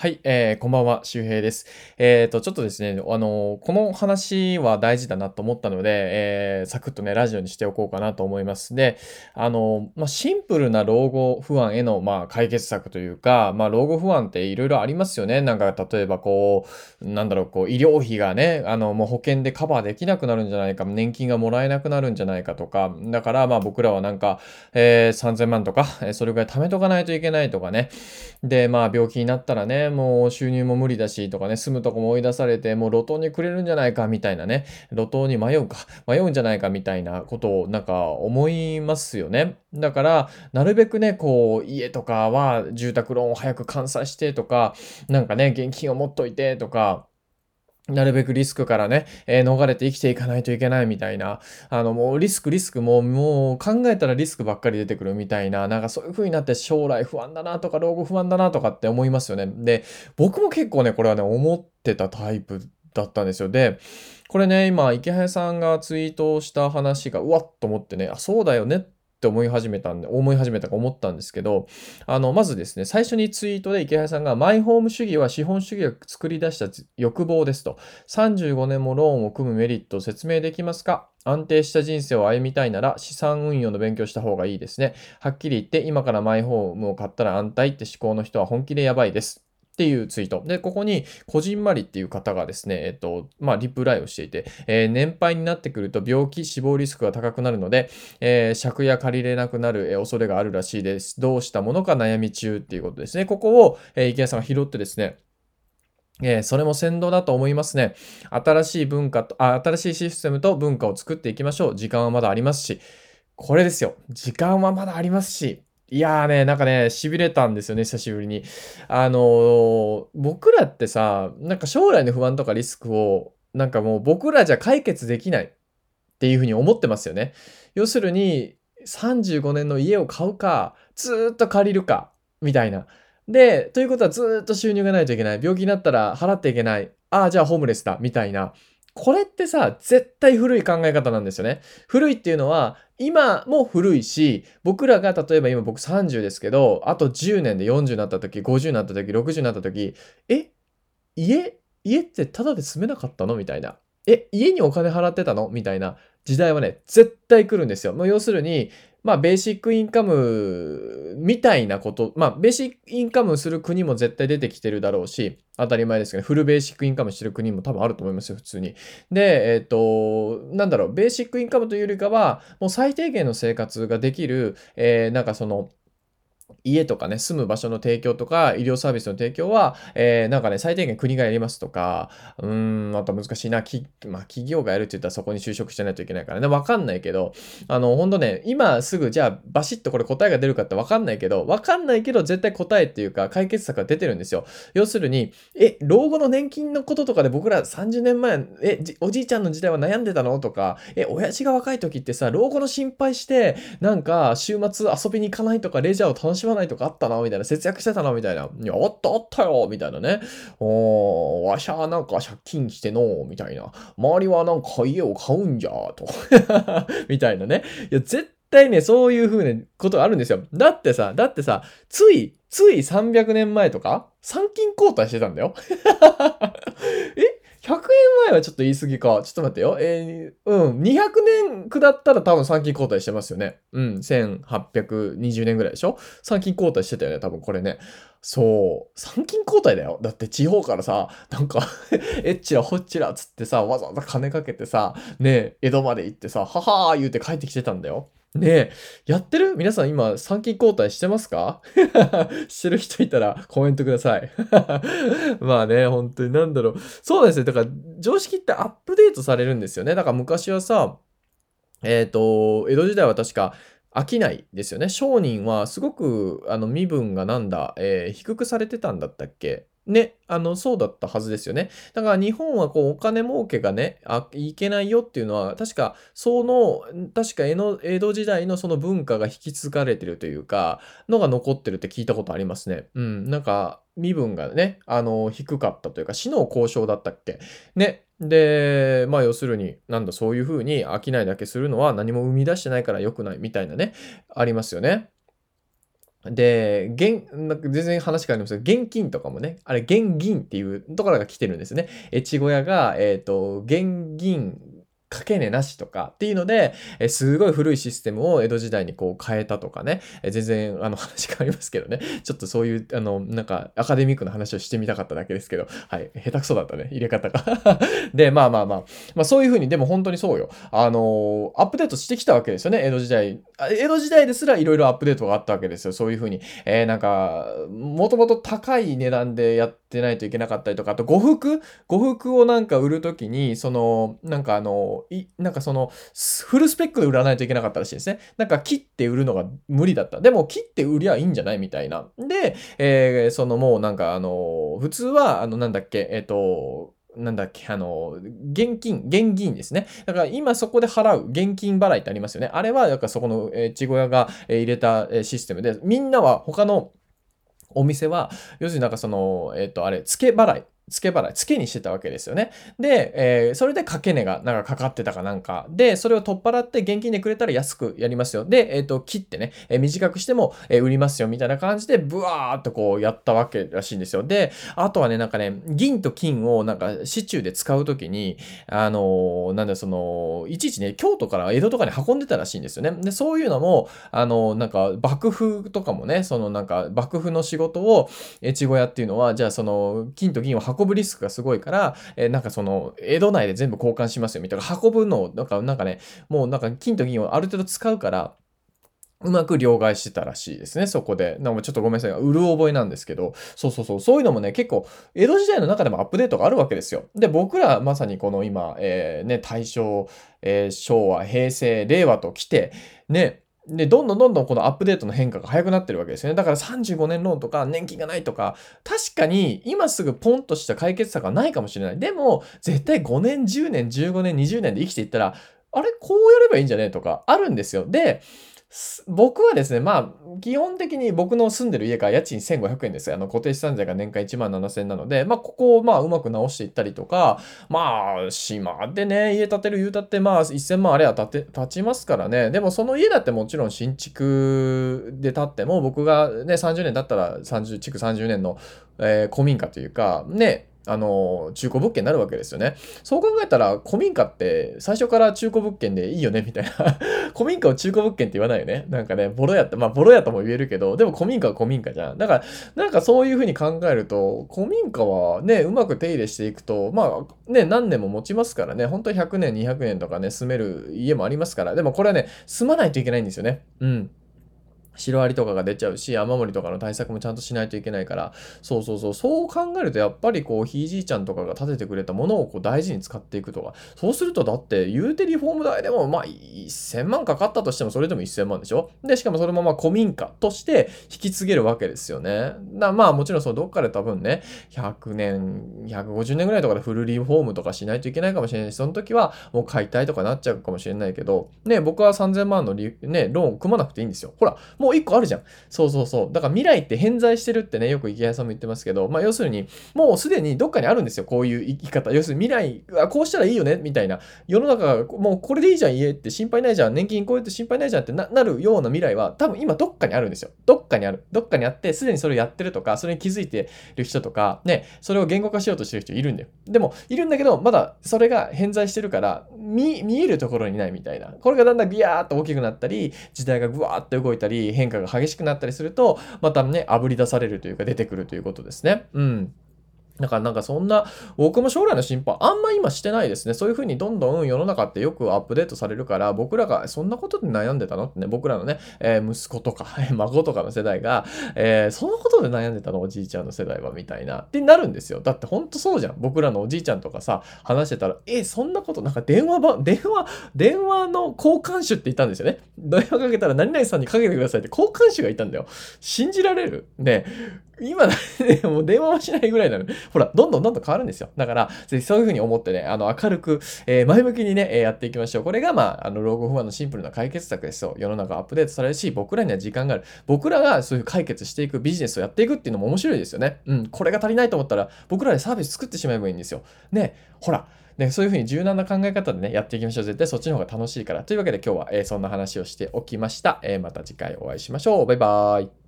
はい、えー、こんばんは、周平です。えっ、ー、と、ちょっとですね、あのこの話は大事だなと思ったので、えー、サクッとね、ラジオにしておこうかなと思います。で、あのまあ、シンプルな老後不安への、まあ、解決策というか、まあ、老後不安っていろいろありますよね。なんか、例えば、こう、なんだろう、こう、医療費がね、あの、もう保険でカバーできなくなるんじゃないか、年金がもらえなくなるんじゃないかとか、だから、まあ、僕らはなんか、えー、3000万とか、それぐらい貯めとかないといけないとかね。で、まあ、病気になったらね、もう収入も無理だしとかね、住むとこも追い出されて、もう路頭にくれるんじゃないかみたいなね、路頭に迷うか、迷うんじゃないかみたいなことをなんか思いますよね。だから、なるべくね、こう、家とかは住宅ローンを早く完済してとか、なんかね、現金を持っといてとか、なるべくリスクからね、えー、逃れて生きていかないといけないみたいな、あの、もうリスクリスクも、もう考えたらリスクばっかり出てくるみたいな、なんかそういう風になって将来不安だなとか、老後不安だなとかって思いますよね。で、僕も結構ね、これはね、思ってたタイプだったんですよ。で、これね、今、池早さんがツイートした話が、うわっと思ってね、あ、そうだよねってって思い始めたんで、思い始めたか思ったんですけど、あの、まずですね、最初にツイートで池原さんが、マイホーム主義は資本主義が作り出した欲望ですと、35年もローンを組むメリットを説明できますか？安定した人生を歩みたいなら資産運用の勉強した方がいいですね。はっきり言って今からマイホームを買ったら安泰って思考の人は本気でやばいです。っていうツイート。で、ここに、こじんまりっていう方がですね、えっと、まあ、リプライをしていて、えー、年配になってくると病気、死亡リスクが高くなるので、えー、借家借りれなくなる恐れがあるらしいです。どうしたものか悩み中っていうことですね。ここを、えー、池谷さんが拾ってですね、えー、それも先導だと思いますね。新しい文化とあ、新しいシステムと文化を作っていきましょう。時間はまだありますし、これですよ。時間はまだありますし、いやーね、なんかね、痺れたんですよね、久しぶりに。あのー、僕らってさ、なんか将来の不安とかリスクを、なんかもう僕らじゃ解決できないっていうふうに思ってますよね。要するに、35年の家を買うか、ずっと借りるか、みたいな。で、ということはずっと収入がないといけない。病気になったら払っていけない。ああ、じゃあホームレスだ、みたいな。これってさ、絶対古い考え方なんですよね。古いっていうのは、今も古いし、僕らが例えば今僕30ですけど、あと10年で40になった時、50になった時、60になった時、え家家ってただで住めなかったの？みたいな。え、家にお金払ってたの？みたいな時代はね、絶対来るんですよ。もう要するに、まあ、ベーシックインカムみたいなこと、まあ、ベーシックインカムする国も絶対出てきてるだろうし、当たり前ですけど、フルベーシックインカムしてる国も多分あると思いますよ、普通に。で、えっ、ー、と、なんだろう、ベーシックインカムというよりかは、もう最低限の生活ができる、えー、なんかその、家とかね、住む場所の提供とか、医療サービスの提供は、えー、なんかね、最低限国がやりますとか、うーん、また難しいな、きまあ、企業がやるって言ったらそこに就職してないといけないからね、わかんないけど、あの、ほんとね、今すぐ、じゃあ、バシッとこれ答えが出るかってわかんないけど、わかんないけど、絶対答えっていうか、解決策が出てるんですよ。要するに、え、老後の年金のこととかで僕ら30年前、え、おじいちゃんの時代は悩んでたのとか、え、親父が若い時ってさ、老後の心配して、なんか、週末遊びに行かないとか、レジャーを楽しまないとかあったな、みたいな。節約してたな、みたいな。いや、あったあったよ、みたいなね。おー、わしゃなんか借金しての、みたいな。周りはなんか家を買うんじゃ、と。みたいなね。いや、絶対ね、そういう風なことがあるんですよ。だってさ、だってさ、つい、つい300年前とか、参勤交代してたんだよ。え？100円前はちょっと言い過ぎか。ちょっと待ってよ。えー、うん。200年下ったら多分参勤交代してますよね。うん。1820年ぐらいでしょ？参勤交代してたよね。多分これね。そう。参勤交代だよ。だって地方からさ、なんかえっちらほっちらつってさ、わざわざ金かけてさ、ね江戸まで行ってさ、ははー言うて帰ってきてたんだよ。ねえ、やってる？皆さん今、参勤交代してますか？してる人いたらコメントください。まあね、本当になんだろう。そうですよ。だから、常識ってアップデートされるんですよね。だから昔はさ、えっ、ー、と、江戸時代は確か、飽きないですよね。商人はすごく、あの、身分がなんだ、えー、低くされてたんだったっけ？ね、あの、そうだったはずですよね。だから日本はこう、お金儲けがね、あ、いけないよっていうのは、確か、その、確か江の江戸時代のその文化が引き継がれてるというか、のが残ってるって聞いたことありますね。うん、なんか、身分がね、あの、低かったというか、死の交渉だったっけ？ね。で、まあ要するに、なんだ、そういうふうに商いだけするのは何も生み出してないから良くないみたいなね、ありますよね。で、現、なんか全然話変わりますけど、現金とかもね、あれ、現銀っていうところが来てるんですね。越後屋が、えっ、と、現銀かけ値なしとかっていうので、えすごい古いシステムを江戸時代にこう変えたとかね、え全然あの話変わりますけどね、ちょっとそういう、あの、なんかアカデミックな話をしてみたかっただけですけど、はい、下手くそだったね、入れ方が。で、まあまあまあ、まあそういうふうに、でも本当にそうよ。あのアップデートしてきたわけですよね、江戸時代。江戸時代ですらいろいろアップデートがあったわけですよ、そういうふうに。えー、なんか、もともと高い値段でやってないといけなかったりとか、あと呉服呉服をなんか売るときに、その、なんかあの、い、なんかその、フルスペックで売らないといけなかったらしいですね。なんか切って売るのが無理だった。でも切って売りゃいいんじゃないみたいな。で、えー、そのもうなんかあの、普通は、あの、なんだっけ、えっ、ー、と、なんだっけ、あの、現金、現金ですね。だから今そこで払う現金払いってありますよね。あれは、だからそこの、えー、ちご屋が入れたシステムで、みんなは他のお店は、要するになんかその、えっ、ー、と、あれ、付け払い。付け払い、付けにしてたわけですよね。で、えー、それで掛け値がなんかかかってたかなんか。で、それを取っ払って現金でくれたら安くやりますよ。で、えっ、ー、と、切ってね、えー、短くしても、え売りますよみたいな感じで、ブワーっとこうやったわけらしいんですよ。で、あとはね、なんかね、銀と金をなんか市中で使うときに、あのなんだその、いちいちね、京都から江戸とかに運んでたらしいんですよね。で、そういうのも、あのなんか幕府とかもね、そのなんか幕府の仕事を越後屋っていうのは、じゃあその金と銀を運ぶリスクがすごいから、えー、なんかその、江戸内で全部交換しますよみたいな、運ぶのを、なんか、なんかね、もうなんか金と銀をある程度使うから、うまく両替してたらしいですね、そこで。なんかちょっとごめんなさい。うる覚えなんですけど、そうそうそう、そういうのもね、結構、江戸時代の中でもアップデートがあるわけですよ。で、僕らまさにこの今、えー、ね、大正、えー、昭和、平成、令和と来て、ね、で、どんどんどんどんこのアップデートの変化が早くなってるわけですよね。だから35年ローンとか年金がないとか、確かに今すぐポンとした解決策はないかもしれない。でも、絶対5年、10年、15年、20年で生きていったら、あれこうやればいいんじゃね？とかあるんですよ。で、僕はですね、まあ、基本的に僕の住んでる家が家賃1500円です。あの、固定資産税が年間1万7000円なので、まあ、ここをまあ、うまく直していったりとか、まあ、島でね、家建てる言うたって、まあ、1000万あれは建て、建ちますからね。でも、その家だってもちろん新築で建っても、僕がね、30年経ったら30、築30年の、えー、古民家というか、ね、あの、中古物件になるわけですよね。そう考えたら、古民家って最初から中古物件でいいよね、みたいな。古民家を中古物件って言わないよね。なんかね、ボロ屋って、まあ、ボロ屋とも言えるけど、でも古民家は古民家じゃん。だから、なんかそういうふうに考えると、古民家はね、うまく手入れしていくと、まあ、ね、何年も持ちますからね、本当に100年、200年とかね、住める家もありますから、でもこれはね、住まないといけないんですよね。うん。シロアリとかが出ちゃうし、雨漏りとかの対策もちゃんとしないといけないから、そうそうそう、そう考えるとやっぱりこう、ひいじいちゃんとかが建ててくれたものをこう大事に使っていくとか、そうするとだって言うてリフォーム代でもまあ1000万かかったとしてもそれでも1000万でしょ？で、しかもそれもま古民家として引き継げるわけですよね。だまあもちろんそのどっかで多分ね、100年、150年ぐらいとかでフルリフォームとかしないといけないかもしれないし、その時はもう解体とかなっちゃうかもしれないけど、ね、僕は3000万の、ね、ローン組まなくていいんですよ。ほら、もう1個あるじゃん。そうそうそう。だから未来って偏在してるってね、よく池谷さんも言ってますけど、まあ要するに、もうすでにどっかにあるんですよ。こういう生き方。要するに未来、あこうしたらいいよね、みたいな。世の中が、もうこれでいいじゃん、家って心配ないじゃん。年金こうやって心配ないじゃんってなるような未来は、多分今どっかにあるんですよ。どっかにある。どっかにあって、すでにそれをやってるとか、それに気づいてる人とか、ね、それを言語化しようとしてる人いるんだよ。でも、いるんだけど、まだそれが偏在してるから、見、見えるところにないみたいな。これがだんだんギヤーっと大きくなったり、時代がぐわーって動いたり、変化が激しくなったりすると、またね、炙り出されるというか出てくるということですね。うん。だからなんかそんな、僕も将来の心配あんま今してないですね。そういう風にどんどん世の中ってよくアップデートされるから、僕らがそんなことで悩んでたのってね、僕らのね、えー、息子とか、孫とかの世代が、えー、そのことで悩んでたの？おじいちゃんの世代はみたいな、ってなるんですよ。だってほんとそうじゃん。僕らのおじいちゃんとかさ、話してたら、えー、そんなこと、なんか電話番、電話、電話の交換手って言ったんですよね。電話かけたら何々さんにかけてくださいって交換手がいたんだよ。信じられる？ね。今、ね、もう電話はしないぐらいなの。ほら、どんどんどんどん変わるんですよ。だから、ぜひそういうふうに思ってね、あの、明るく、えー、前向きにね、えー、やっていきましょう。これが、まあ、あの、老後不安のシンプルな解決策ですよ。世の中アップデートされるし、僕らには時間がある。僕らがそういう解決していくビジネスをやっていくっていうのも面白いですよね。うん、これが足りないと思ったら、僕らでサービス作ってしまえばいいんですよ。ね、ほら、ね、そういうふうに柔軟な考え方でね、やっていきましょう。絶対そっちの方が楽しいから。というわけで今日は、えー、そんな話をしておきました。えー、また次回お会いしましょう。バイバーイ。